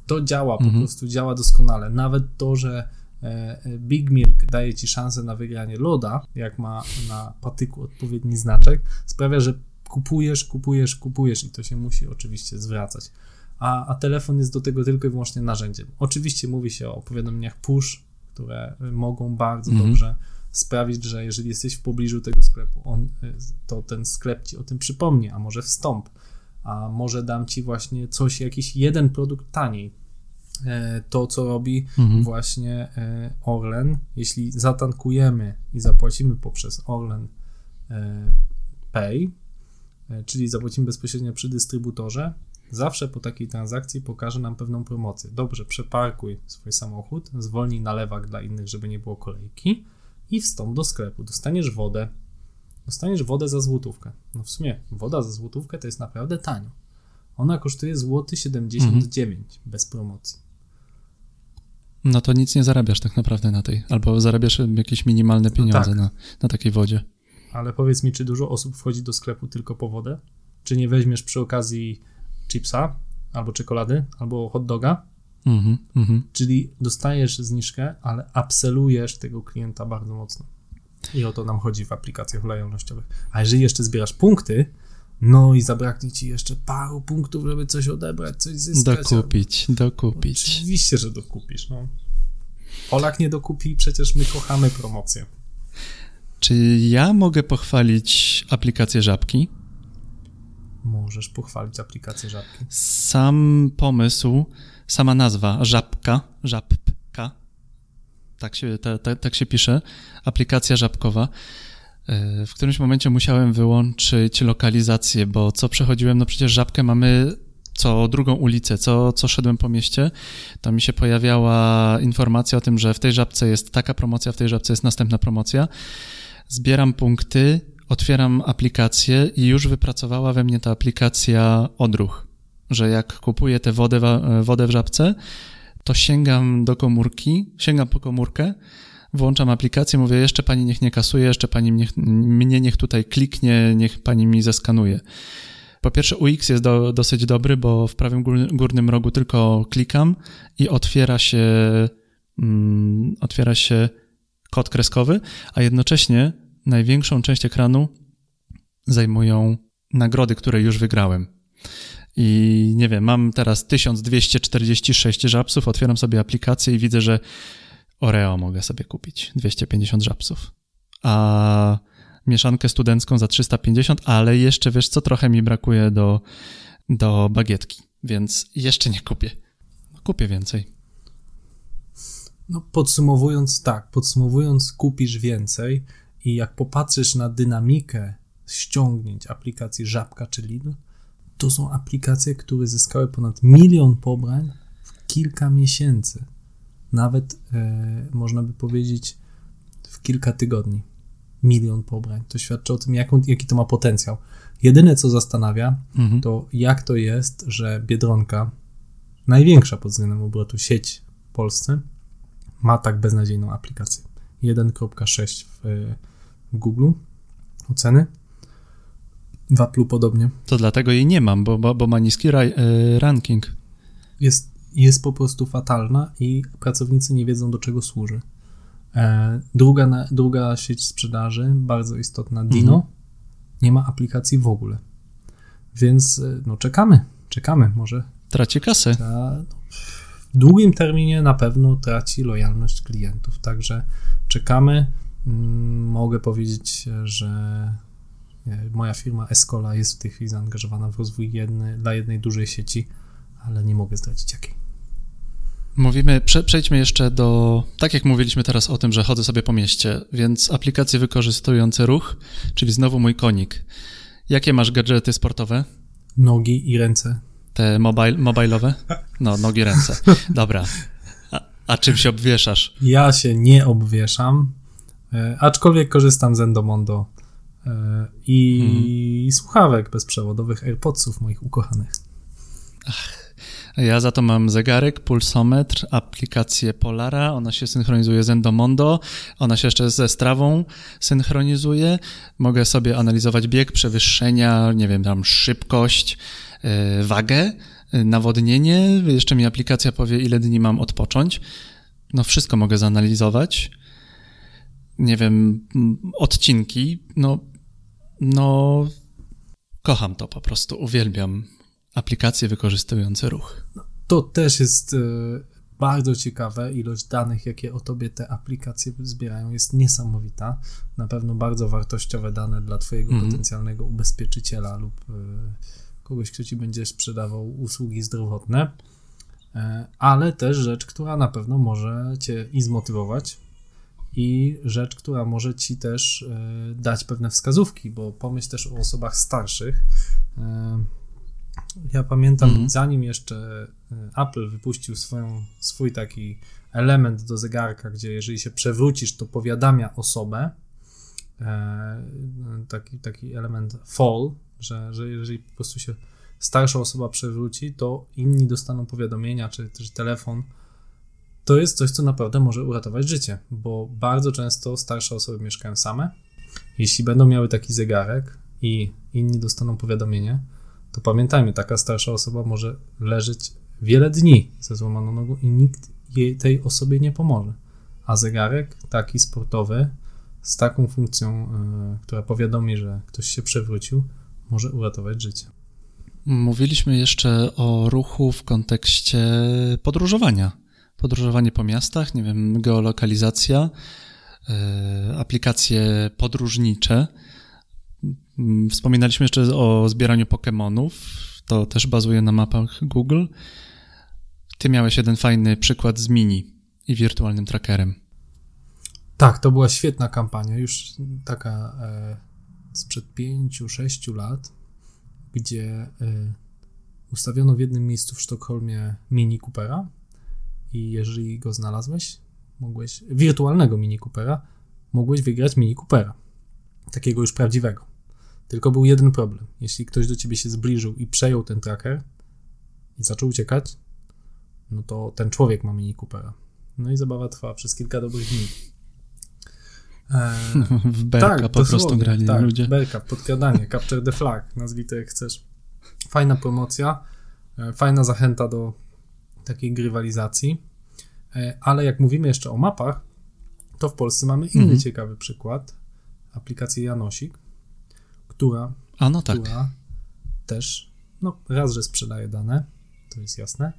Speaker 3: To działa, po mhm. prostu działa doskonale. Nawet to, że E, e, Big Milk daje ci szansę na wygranie loda, jak ma na patyku odpowiedni znaczek, sprawia, że kupujesz, kupujesz, kupujesz i to się musi oczywiście zwracać. A, a telefon jest do tego tylko i wyłącznie narzędziem. Oczywiście mówi się o powiadomieniach push, które mogą bardzo -hmm. dobrze sprawić, że jeżeli jesteś w pobliżu tego sklepu, on, e, to ten sklep ci o tym przypomni, a może wstąp, a może dam ci właśnie coś, jakiś jeden produkt taniej, E, to, co robi mhm. właśnie e, Orlen. Jeśli zatankujemy i zapłacimy poprzez Orlen e, Pay, czyli zapłacimy bezpośrednio przy dystrybutorze, zawsze po takiej transakcji pokaże nam pewną promocję. Dobrze, przeparkuj swój samochód, zwolnij na lewak dla innych, żeby nie było kolejki i wstąp do sklepu. Dostaniesz wodę. Dostaniesz wodę za złotówkę. No w sumie woda za złotówkę to jest naprawdę tanio. Ona kosztuje złoty 79 mhm. bez promocji.
Speaker 1: No to nic nie zarabiasz tak naprawdę na tej, albo zarabiasz jakieś minimalne no pieniądze no tak. na, na takiej wodzie.
Speaker 3: Ale powiedz mi, czy dużo osób wchodzi do sklepu tylko po wodę? Czy nie weźmiesz przy okazji chipsa, albo czekolady, albo hot doga? Mm -hmm, Czyli dostajesz zniżkę, ale absolujesz tego klienta bardzo mocno. I o to nam chodzi w aplikacjach lojalnościowych. A jeżeli jeszcze zbierasz punkty, no i zabraknie ci jeszcze paru punktów, żeby coś odebrać, coś zyskać.
Speaker 1: Dokupić, dokupić.
Speaker 3: Oczywiście, że dokupisz. No. Polak nie dokupi, przecież my kochamy promocję.
Speaker 1: Czy ja mogę pochwalić aplikację Żabki?
Speaker 3: Możesz pochwalić aplikację Żabki.
Speaker 1: Sam pomysł, sama nazwa Żabka, Żabka, tak się, ta, ta, tak się pisze, aplikacja żabkowa w którymś momencie musiałem wyłączyć lokalizację, bo co przechodziłem, no przecież żabkę mamy co drugą ulicę, co, co szedłem po mieście, to mi się pojawiała informacja o tym, że w tej żabce jest taka promocja, w tej żabce jest następna promocja. Zbieram punkty, otwieram aplikację i już wypracowała we mnie ta aplikacja odruch, że jak kupuję tę wodę, wodę w żabce, to sięgam do komórki, sięgam po komórkę, włączam aplikację, mówię, jeszcze pani niech nie kasuje, jeszcze pani mnie, mnie niech tutaj kliknie, niech pani mi zeskanuje. Po pierwsze, UX jest do, dosyć dobry, bo w prawym górnym rogu tylko klikam i otwiera się, mm, otwiera się kod kreskowy, a jednocześnie największą część ekranu zajmują nagrody, które już wygrałem. I nie wiem, mam teraz 1246 żabsów, otwieram sobie aplikację i widzę, że Oreo mogę sobie kupić, 250 żabsów. A mieszankę studencką za 350, ale jeszcze wiesz co, trochę mi brakuje do, do bagietki, więc jeszcze nie kupię. Kupię więcej.
Speaker 3: No podsumowując tak, podsumowując kupisz więcej i jak popatrzysz na dynamikę ściągnięć aplikacji Żabka czy Lidl, to są aplikacje, które zyskały ponad milion pobrań w kilka miesięcy. nawet e, można by powiedzieć w kilka tygodni. Milion pobrań. To świadczy o tym, jaką, jaki to ma potencjał. Jedyne, co zastanawia,
Speaker 1: Mhm.
Speaker 3: to jak to jest, że Biedronka, największa pod względem obrotu sieć w Polsce, ma tak beznadziejną aplikację. 1.6 w e, Google oceny. W Apple'u podobnie.
Speaker 1: To dlatego jej nie mam, bo, bo, bo ma niski e, ranking.
Speaker 3: Jest, jest po prostu fatalna i pracownicy nie wiedzą, do czego służy. E, druga, na, druga sieć sprzedaży, bardzo istotna, Dino,
Speaker 1: Mhm.
Speaker 3: nie ma aplikacji w ogóle. Więc e, no, czekamy, czekamy. Może
Speaker 1: Traci kasę.
Speaker 3: ta, no, w długim terminie na pewno traci lojalność klientów. Także czekamy. Mogę powiedzieć, że e, moja firma Escola jest w tej chwili zaangażowana w rozwój jednej, dla jednej dużej sieci, ale nie mogę zdradzić jakiej.
Speaker 1: Mówimy, prze, przejdźmy jeszcze do, tak jak mówiliśmy teraz o tym, że chodzę sobie po mieście, więc aplikacje wykorzystujące ruch, czyli znowu mój konik. Jakie masz gadżety sportowe?
Speaker 3: Nogi i ręce.
Speaker 1: Te mobile, mobilowe? No, nogi, ręce. Dobra. A, a czym się obwieszasz?
Speaker 3: Ja się nie obwieszam, aczkolwiek korzystam z Endomondo e, i słuchawek bezprzewodowych AirPodsów moich ukochanych.
Speaker 1: Ja za to mam zegarek, pulsometr, aplikację Polara, ona się synchronizuje z Endomondo, ona się jeszcze ze strawą synchronizuje. Mogę sobie analizować bieg, przewyższenia, nie wiem, tam szybkość, yy, wagę, yy, nawodnienie. Jeszcze mi aplikacja powie, ile dni mam odpocząć. No wszystko mogę zanalizować. Nie wiem, mm, odcinki, no, no, kocham to po prostu, uwielbiam aplikacje wykorzystujące ruch.
Speaker 3: To też jest e, bardzo ciekawe. Ilość danych, jakie o tobie te aplikacje zbierają, jest niesamowita. Na pewno bardzo wartościowe dane dla twojego
Speaker 1: Mhm.
Speaker 3: potencjalnego ubezpieczyciela lub e, kogoś, kto ci będzie sprzedawał usługi zdrowotne. E, Ale też rzecz, która na pewno może cię i zmotywować, i rzecz, która może ci też e, dać pewne wskazówki, bo pomyśl też o osobach starszych. E, Ja pamiętam,
Speaker 1: Mhm.
Speaker 3: zanim jeszcze e, Apple wypuścił swoją, swój taki element do zegarka, gdzie jeżeli się przewrócisz, to powiadamia osobę. Taki, taki element fall, że, że jeżeli po prostu się starsza osoba przewróci, to inni dostaną powiadomienia, czy też telefon. To jest coś, co naprawdę może uratować życie, bo bardzo często starsze osoby mieszkają same. Jeśli będą miały taki zegarek i inni dostaną powiadomienie, to pamiętajmy, taka starsza osoba może leżeć wiele dni ze złamaną nogą i nikt jej, tej osobie nie pomoże. A zegarek taki sportowy z taką funkcją, y, która powiadomi, że ktoś się przewrócił, może uratować życie.
Speaker 1: Mówiliśmy jeszcze o ruchu w kontekście podróżowania. Podróżowanie po miastach, nie wiem, geolokalizacja, e, aplikacje podróżnicze. Mm, Wspominaliśmy jeszcze o zbieraniu Pokémonów. To też bazuje na mapach Google. Ty miałeś jeden fajny przykład z Mini i wirtualnym trackerem.
Speaker 3: Tak, to była świetna kampania, już taka e, sprzed 5-6 lat, gdzie e, ustawiono w jednym miejscu w Sztokholmie Mini Coopera i jeżeli go znalazłeś, mogłeś, wirtualnego Mini Coopera, mogłeś wygrać Mini Coopera, takiego już prawdziwego. Tylko był jeden problem. Jeśli ktoś do ciebie się zbliżył i przejął ten tracker i zaczął uciekać, no to ten człowiek ma Mini Coopera. No i zabawa trwała przez kilka dobrych dni. E, *laughs*
Speaker 1: W Berka po prostu grali
Speaker 3: tak,
Speaker 1: ludzie.
Speaker 3: Berka, podkradanie, *laughs* capture the flag, nazwij to jak chcesz. Fajna promocja, e, fajna zachęta do takiej grywalizacji, E, ale jak mówimy jeszcze o mapach, to w Polsce mamy inny
Speaker 1: Mhm.
Speaker 3: ciekawy przykład, aplikację Janosik, która,
Speaker 1: A no tak.
Speaker 3: która też, no raz, że sprzedaje dane, to jest jasne,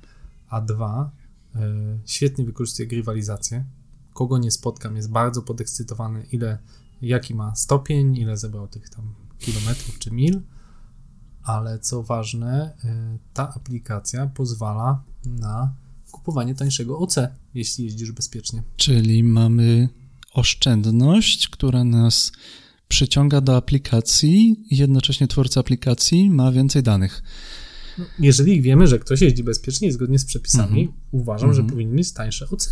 Speaker 3: a dwa, e, świetnie wykorzystuje grywalizację. Kogo nie spotkam, jest bardzo podekscytowany, ile, jaki ma stopień, ile zebrał tych tam kilometrów czy mil, ale co ważne, e, ta aplikacja pozwala na kupowanie tańszego OC, jeśli jeździsz bezpiecznie.
Speaker 1: Czyli mamy oszczędność, która nas przyciąga do aplikacji i jednocześnie twórca aplikacji ma więcej danych.
Speaker 3: No, jeżeli wiemy, że ktoś jeździ bezpiecznie i zgodnie z przepisami,
Speaker 1: Mhm.
Speaker 3: uważam, że
Speaker 1: Mhm.
Speaker 3: powinien mieć tańsze OC.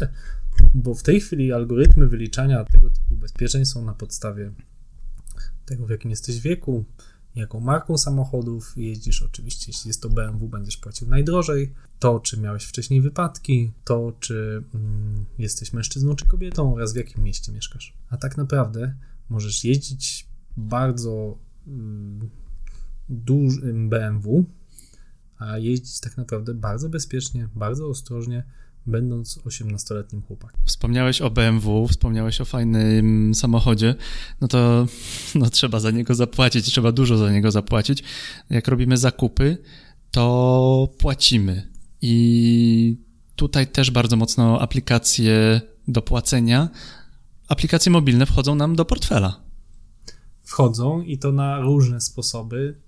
Speaker 3: Bo w tej chwili algorytmy wyliczania tego typu ubezpieczeń są na podstawie tego, w jakim jesteś wieku, jaką marką samochodów jeździsz. Oczywiście, jeśli jest to BMW, będziesz płacił najdrożej. To, czy miałeś wcześniej wypadki, to, czy mm, jesteś mężczyzną czy kobietą oraz w jakim mieście mieszkasz. A tak naprawdę możesz jeździć bardzo mm, dużym BMW, a jeździć tak naprawdę bardzo bezpiecznie, bardzo ostrożnie, będąc 18-letnim chłopakiem.
Speaker 1: Wspomniałeś o BMW, wspomniałeś o fajnym samochodzie, no to *laughs* no, trzeba za niego zapłacić, trzeba dużo za niego zapłacić. Jak robimy zakupy, to płacimy. I tutaj też bardzo mocno aplikacje do płacenia, aplikacje mobilne wchodzą nam do portfela.
Speaker 3: Wchodzą i to na różne sposoby.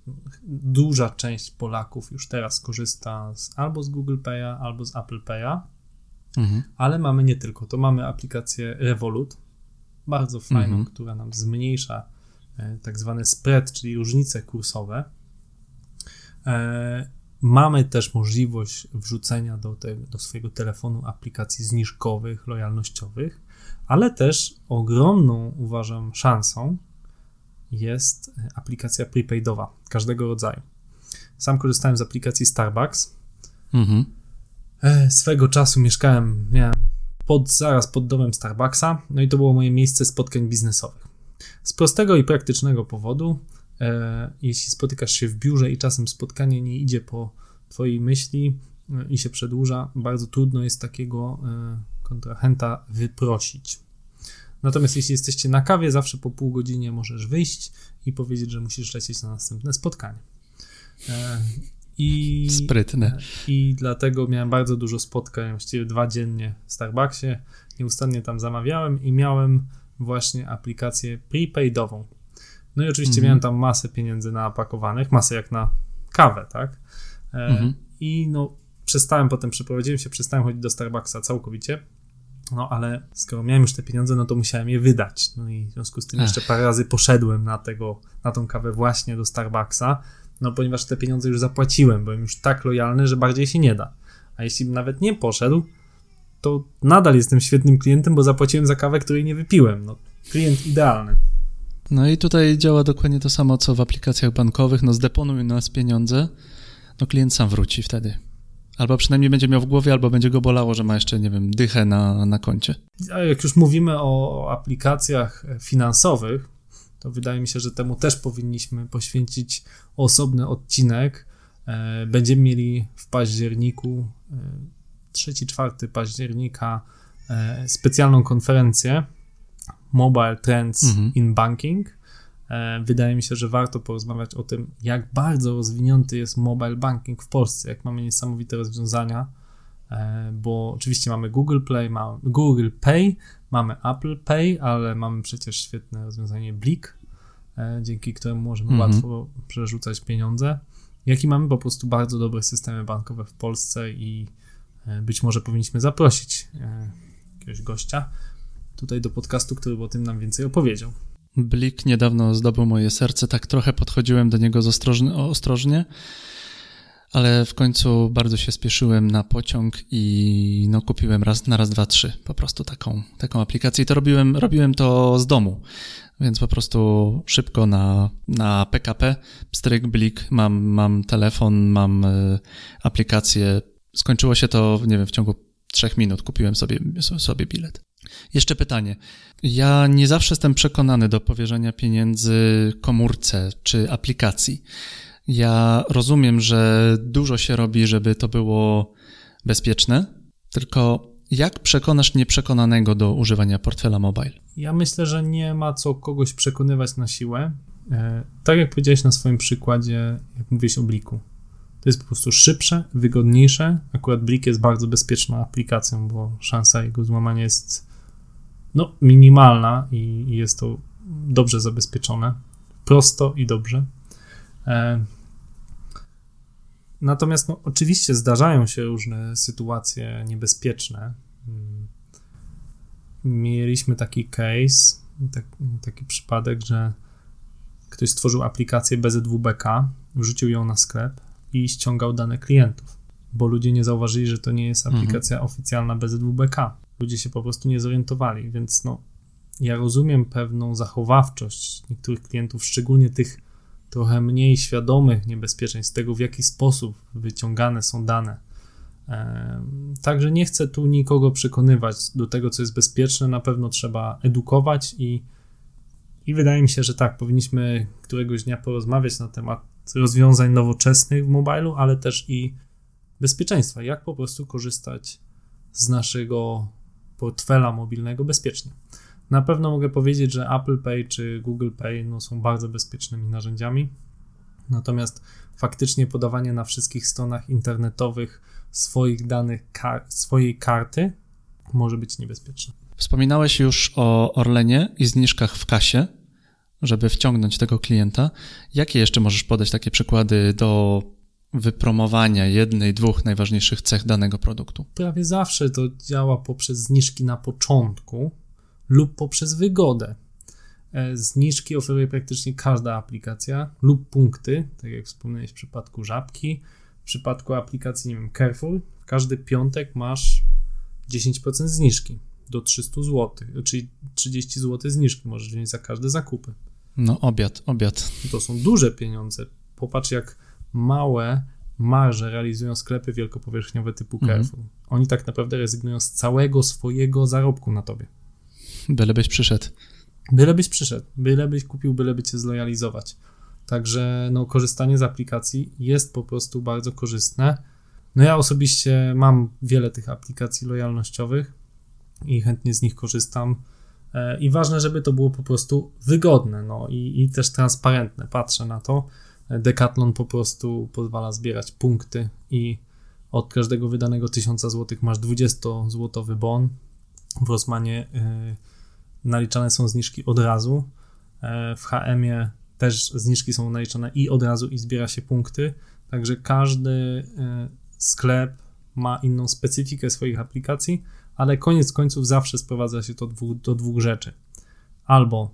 Speaker 3: Duża część Polaków już teraz korzysta z, albo z Google Pay'a, albo z Apple Pay'a,
Speaker 1: Mhm.
Speaker 3: ale mamy nie tylko. To mamy aplikację Revolut, bardzo fajną,
Speaker 1: Mhm.
Speaker 3: która nam zmniejsza e, tak zwany spread, czyli różnice kursowe. E, Mamy też możliwość wrzucenia do, te, do swojego telefonu aplikacji zniżkowych, lojalnościowych, ale też ogromną, uważam, szansą jest e, aplikacja prepaidowa każdego rodzaju. Sam korzystałem z aplikacji Starbucks.
Speaker 1: Mhm.
Speaker 3: E, Swego czasu mieszkałem, miałem pod, zaraz pod domem Starbucksa, no i to było moje miejsce spotkań biznesowych. Z prostego i praktycznego powodu, e, jeśli spotykasz się w biurze i czasem spotkanie nie idzie po Twojej myśli e, i się przedłuża, bardzo trudno jest takiego e, kontrahenta wyprosić. Natomiast jeśli jesteście na kawie, zawsze po pół godzinie możesz wyjść i powiedzieć, że musisz lecieć na następne spotkanie. I
Speaker 1: Sprytne.
Speaker 3: i dlatego miałem bardzo dużo spotkań, właściwie dwa dziennie w Starbucksie. Nieustannie tam zamawiałem i miałem właśnie aplikację prepaidową. No i oczywiście
Speaker 1: Mhm.
Speaker 3: miałem tam masę pieniędzy napakowanych, masę jak na kawę, tak? E,
Speaker 1: Mhm.
Speaker 3: I no, przestałem potem, przeprowadziłem się, przestałem chodzić do Starbucksa całkowicie. No ale skoro miałem już te pieniądze, no to musiałem je wydać. No i w związku z tym
Speaker 1: Ach.
Speaker 3: jeszcze parę razy poszedłem na tego, na tą kawę właśnie do Starbucksa, no ponieważ te pieniądze już zapłaciłem, byłem już tak lojalny, że bardziej się nie da. A jeśli bym nawet nie poszedł, to nadal jestem świetnym klientem, bo zapłaciłem za kawę, której nie wypiłem. No, klient idealny.
Speaker 1: No i tutaj działa dokładnie to samo, co w aplikacjach bankowych. No zdeponuj nas pieniądze, no klient sam wróci wtedy. Albo przynajmniej będzie miał w głowie, albo będzie go bolało, że ma jeszcze, nie wiem, dychę na, na koncie.
Speaker 3: A jak już mówimy o aplikacjach finansowych, to wydaje mi się, że temu też powinniśmy poświęcić osobny odcinek. E, Będziemy mieli w październiku, 3-4 października, e, specjalną konferencję Mobile Trends
Speaker 1: Mhm.
Speaker 3: in Banking. E, Wydaje mi się, że warto porozmawiać o tym, jak bardzo rozwinięty jest mobile banking w Polsce, jak mamy niesamowite rozwiązania, e, bo oczywiście mamy Google Play, mamy Google Pay, mamy Apple Pay, ale mamy przecież świetne rozwiązanie Blik, e, dzięki któremu możemy
Speaker 1: Mhm.
Speaker 3: łatwo przerzucać pieniądze. Jak i mamy po prostu bardzo dobre systemy bankowe w Polsce i e, być może powinniśmy zaprosić e, jakiegoś gościa tutaj do podcastu, który by o tym nam więcej opowiedział.
Speaker 1: Blik niedawno zdobył moje serce, tak trochę podchodziłem do niego ostrożnie, ale w końcu bardzo się spieszyłem na pociąg i no, kupiłem raz na raz, dwa, trzy po prostu taką, taką aplikację. I to robiłem, robiłem to z domu, więc po prostu szybko na, na PKP, stryk, blik, mam, mam telefon, mam y, aplikację. Skończyło się to, nie wiem, w ciągu trzech minut kupiłem sobie, sobie bilet. Jeszcze pytanie. Ja nie zawsze jestem przekonany do powierzenia pieniędzy komórce czy aplikacji. Ja rozumiem, że dużo się robi, żeby to było bezpieczne, tylko jak przekonasz nieprzekonanego do używania portfela mobile?
Speaker 3: Ja myślę, że nie ma co kogoś przekonywać na siłę. E, tak jak powiedziałeś na swoim przykładzie, jak mówiłeś o Bliku. To jest po prostu szybsze, wygodniejsze. Akurat Blik jest bardzo bezpieczną aplikacją, bo szansa jego złamania jest no, minimalna i, i jest to dobrze zabezpieczone. Prosto i dobrze. Natomiast no, oczywiście zdarzają się różne sytuacje niebezpieczne. Mm. Mieliśmy taki case, tak, taki przypadek, że ktoś stworzył aplikację BZWBK, wrzucił ją na sklep i ściągał dane klientów, bo ludzie nie zauważyli, że to nie jest
Speaker 1: Mhm.
Speaker 3: aplikacja oficjalna BZWBK. Ludzie się po prostu nie zorientowali, więc no, ja rozumiem pewną zachowawczość niektórych klientów, szczególnie tych trochę mniej świadomych niebezpieczeństw tego, w jaki sposób wyciągane są dane. Także nie chcę tu nikogo przekonywać do tego, co jest bezpieczne. Na pewno trzeba edukować i, i wydaje mi się, że tak, powinniśmy któregoś dnia porozmawiać na temat rozwiązań nowoczesnych w mobilu, ale też i bezpieczeństwa. Jak po prostu korzystać z naszego portfela mobilnego bezpiecznie. Na pewno mogę powiedzieć, że Apple Pay czy Google Pay no, są bardzo bezpiecznymi narzędziami. Natomiast faktycznie podawanie na wszystkich stronach internetowych swoich danych, kar- swojej karty może być niebezpieczne.
Speaker 1: Wspominałeś już o Orlenie i zniżkach w kasie, żeby wciągnąć tego klienta. Jakie jeszcze możesz podać takie przykłady do wypromowania jednej, dwóch najważniejszych cech danego produktu?
Speaker 3: Prawie zawsze to działa poprzez zniżki na początku lub poprzez wygodę. E, Zniżki oferuje praktycznie każda aplikacja lub punkty, tak jak wspomniałeś w przypadku żabki. W przypadku aplikacji, nie wiem, Carrefour, w każdy piątek masz 10% zniżki do 300 zł, czyli 30 zł zniżki możesz wziąć za każde zakupy.
Speaker 1: No, obiad, obiad.
Speaker 3: To są duże pieniądze. Popatrz, jak małe marże realizują sklepy wielkopowierzchniowe typu
Speaker 1: Mhm.
Speaker 3: Carrefour. Oni tak naprawdę rezygnują z całego swojego zarobku na tobie.
Speaker 1: Bylebyś przyszedł.
Speaker 3: Bylebyś przyszedł, bylebyś kupił, byleby cię zlojalizować. Także no, korzystanie z aplikacji jest po prostu bardzo korzystne. No ja osobiście mam wiele tych aplikacji lojalnościowych i chętnie z nich korzystam. E, I ważne, żeby to było po prostu wygodne no, i, i też transparentne. Patrzę na to. Decathlon po prostu pozwala zbierać punkty i od każdego wydanego 1000 zł masz 20-złotowy bon. W Rosmanie y, naliczane są zniżki od razu. E, W HM-ie też zniżki są naliczane i od razu i zbiera się punkty. Także każdy e, sklep ma inną specyfikę swoich aplikacji, ale koniec końców zawsze sprowadza się to do dwóch rzeczy. Albo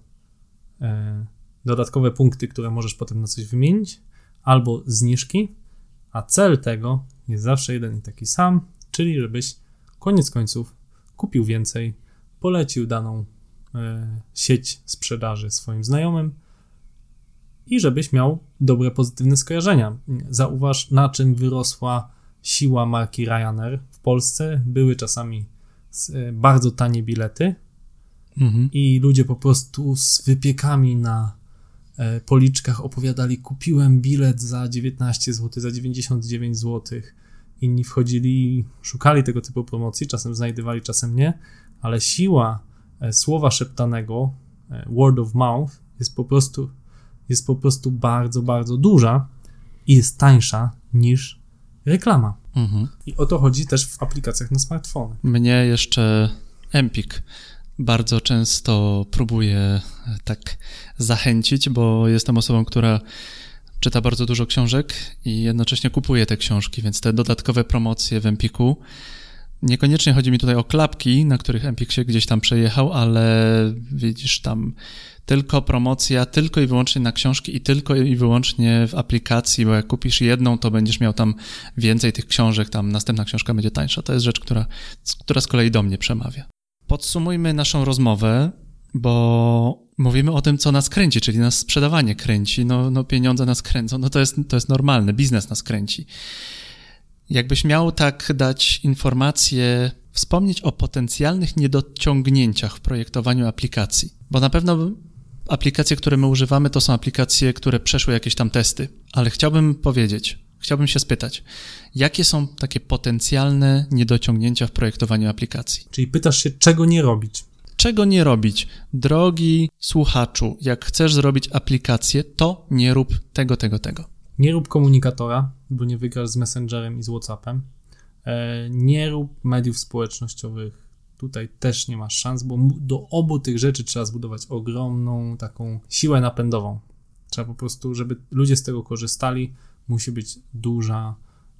Speaker 3: e, dodatkowe punkty, które możesz potem na coś wymienić, albo zniżki, a cel tego jest zawsze jeden i taki sam, czyli żebyś koniec końców kupił więcej, polecił daną sieć sprzedaży swoim znajomym i żebyś miał dobre, pozytywne skojarzenia. Zauważ, na czym wyrosła siła marki Ryanair. W Polsce były czasami e, bardzo tanie bilety,
Speaker 1: Mhm.
Speaker 3: i ludzie po prostu z wypiekami na e, policzkach opowiadali: Kupiłem bilet za 19 zł, za 99 zł. Inni wchodzili szukali tego typu promocji, czasem znajdywali, czasem nie, ale siła e, słowa szeptanego, e, word of mouth, jest po prostu, jest po prostu bardzo, bardzo duża i jest tańsza niż reklama.
Speaker 1: Mhm.
Speaker 3: I o to chodzi też w aplikacjach na smartfony.
Speaker 1: Mnie jeszcze Empik bardzo często próbuje e, tak zachęcić, bo jestem osobą, która czyta bardzo dużo książek i jednocześnie kupuje te książki, więc te dodatkowe promocje w Empiku. Niekoniecznie chodzi mi tutaj o klapki, na których Empik się gdzieś tam przejechał, ale widzisz tam tylko promocja, tylko i wyłącznie na książki i tylko i wyłącznie w aplikacji, bo jak kupisz jedną, to będziesz miał tam więcej tych książek, tam następna książka będzie tańsza. To jest rzecz, która, która z kolei do mnie przemawia. Podsumujmy naszą rozmowę, bo mówimy o tym, co nas kręci, czyli nas sprzedawanie kręci, no, no pieniądze nas kręcą, no to jest, to jest normalne, biznes nas kręci. Jakbyś miał tak dać informację, wspomnieć o potencjalnych niedociągnięciach w projektowaniu aplikacji, bo na pewno aplikacje, które my używamy, to są aplikacje, które przeszły jakieś tam testy, ale chciałbym powiedzieć, chciałbym się spytać, jakie są takie potencjalne niedociągnięcia w projektowaniu aplikacji?
Speaker 3: Czyli pytasz się, czego nie robić.
Speaker 1: Czego nie robić? Drogi słuchaczu, jak chcesz zrobić aplikację, to nie rób tego, tego, tego.
Speaker 3: Nie rób komunikatora, bo nie wygrasz z Messengerem i z WhatsAppem. E, Nie rób mediów społecznościowych. Tutaj też nie masz szans, bo do obu tych rzeczy trzeba zbudować ogromną taką siłę napędową. Trzeba po prostu, żeby ludzie z tego korzystali, musi być duża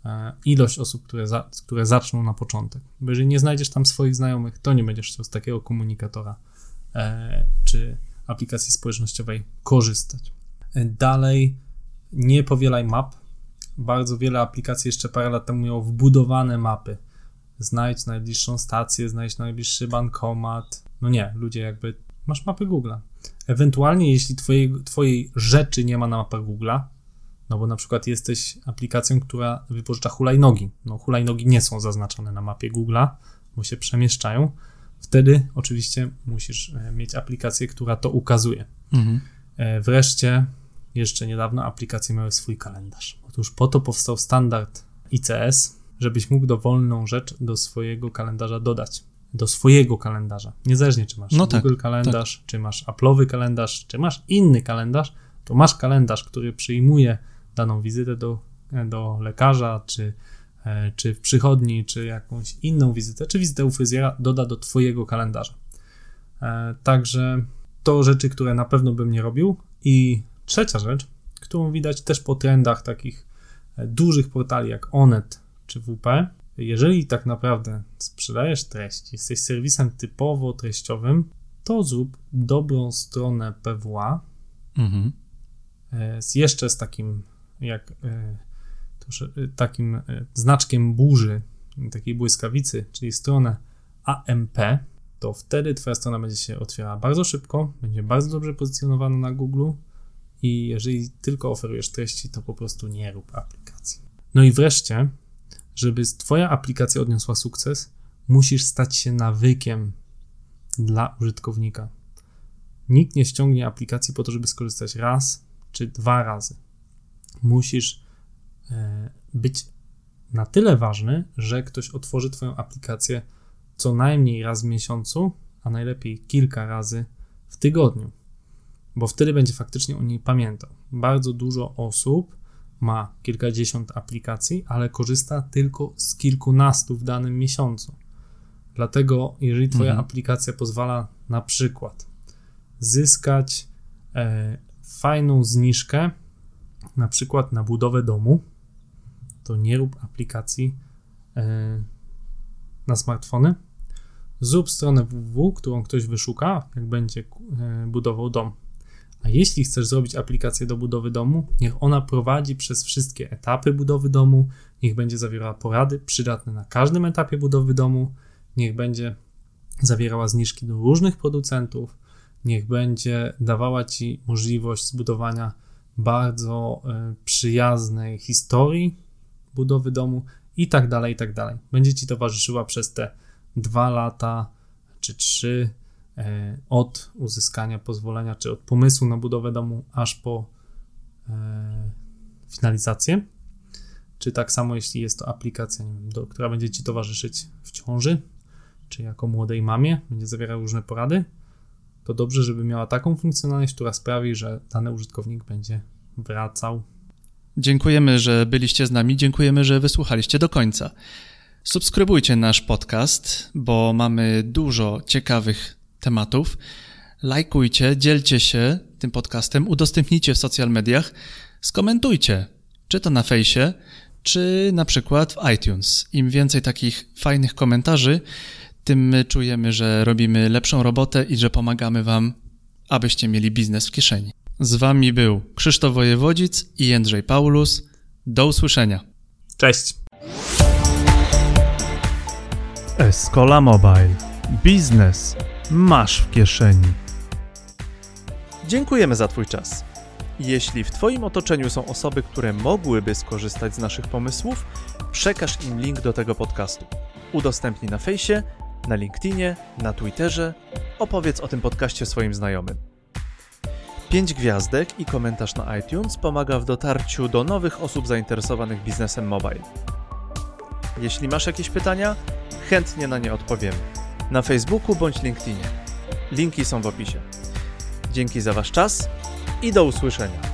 Speaker 3: e, ilość osób, które, za, które zaczną na początek. Bo jeżeli nie znajdziesz tam swoich znajomych, to nie będziesz chciał z takiego komunikatora e, czy aplikacji społecznościowej korzystać. Dalej, nie powielaj map. bardzo wiele aplikacji jeszcze parę lat temu miało wbudowane mapy. Znajdź najbliższą stację, znajdź najbliższy bankomat. No nie, ludzie jakby masz mapy Google'a. Ewentualnie, jeśli twojej, twojej rzeczy nie ma na mapach Google'a, no bo na przykład jesteś aplikacją, która wypożycza hulajnogi. No hulajnogi nie są zaznaczone na mapie Google'a, bo się przemieszczają. Wtedy oczywiście musisz e, mieć aplikację, która to ukazuje. Mhm. E, wreszcie, jeszcze niedawno aplikacje miały swój kalendarz. Otóż po to powstał standard ICS, żebyś mógł dowolną rzecz do swojego kalendarza dodać. Do swojego kalendarza. Niezależnie, czy masz no tak, Google tak, kalendarz, tak. czy masz Apple'owy kalendarz, czy masz inny kalendarz, to masz kalendarz, który przyjmuje daną wizytę do, do lekarza, czy, e, czy w przychodni, czy jakąś inną wizytę, czy wizytę u fryzjera, doda do Twojego kalendarza. E, także to rzeczy, które na pewno bym nie robił. I trzecia rzecz, którą widać też po trendach takich e, dużych portali jak Onet czy WP, jeżeli tak naprawdę sprzedajesz treść, jesteś serwisem typowo treściowym, to zrób dobrą stronę PWA mhm. z jeszcze z takim jak e, e, takim e, znaczkiem burzy, takiej błyskawicy, czyli stronę AMP, to wtedy Twoja strona będzie się otwierała bardzo szybko, będzie bardzo dobrze pozycjonowana na Google i jeżeli tylko oferujesz treści, to po prostu nie rób aplikacji. No i wreszcie, żeby Twoja aplikacja odniosła sukces, musisz stać się nawykiem dla użytkownika. Nikt nie ściągnie aplikacji po to, żeby skorzystać raz czy dwa razy musisz e, być na tyle ważny, że ktoś otworzy Twoją aplikację co najmniej raz w miesiącu, a najlepiej kilka razy w tygodniu, bo wtedy będzie faktycznie o niej pamiętał. Bardzo dużo osób ma kilkadziesiąt aplikacji, ale korzysta tylko z kilkunastu w danym miesiącu. Dlatego, jeżeli Twoja mhm. aplikacja pozwala na przykład zyskać e, fajną zniżkę na przykład na budowę domu, to nie rób aplikacji e, na smartfony. Zrób stronę www, którą ktoś wyszuka, jak będzie e, budował dom. A jeśli chcesz zrobić aplikację do budowy domu, niech ona prowadzi przez wszystkie etapy budowy domu, niech będzie zawierała porady przydatne na każdym etapie budowy domu, niech będzie zawierała zniżki do różnych producentów, niech będzie dawała Ci możliwość zbudowania bardzo e, przyjaznej historii budowy domu i tak dalej, i tak dalej. Będzie ci towarzyszyła przez te dwa lata czy trzy od uzyskania pozwolenia, czy od pomysłu na budowę domu, aż po e, finalizację. Czy tak samo, jeśli jest to aplikacja, do, która będzie ci towarzyszyć w ciąży, czy jako młodej mamie, będzie zawierała różne porady, to dobrze, żeby miała taką funkcjonalność, która sprawi, że dany użytkownik będzie wracał.
Speaker 1: Dziękujemy, że byliście z nami, dziękujemy, że wysłuchaliście do końca. Subskrybujcie nasz podcast, bo mamy dużo ciekawych tematów. Lajkujcie, dzielcie się tym podcastem, udostępnijcie w social mediach, skomentujcie, czy to na fejsie, czy na przykład w iTunes. Im więcej takich fajnych komentarzy, tym my czujemy, że robimy lepszą robotę i że pomagamy Wam, abyście mieli biznes w kieszeni. Z Wami był Krzysztof Wojewodzic i Jędrzej Paulus. Do usłyszenia.
Speaker 3: Cześć.
Speaker 2: Escola Mobile. Biznes masz w kieszeni. Dziękujemy za Twój czas. Jeśli w Twoim otoczeniu są osoby, które mogłyby skorzystać z naszych pomysłów, przekaż im link do tego podcastu. Udostępnij na fejsie na LinkedInie, na Twitterze, opowiedz o tym podcaście swoim znajomym. 5 gwiazdek i komentarz na iTunes pomaga w dotarciu do nowych osób zainteresowanych biznesem mobile. Jeśli masz jakieś pytania, chętnie na nie odpowiemy. Na Facebooku bądź LinkedInie. Linki są w opisie. Dzięki za Wasz czas i do usłyszenia.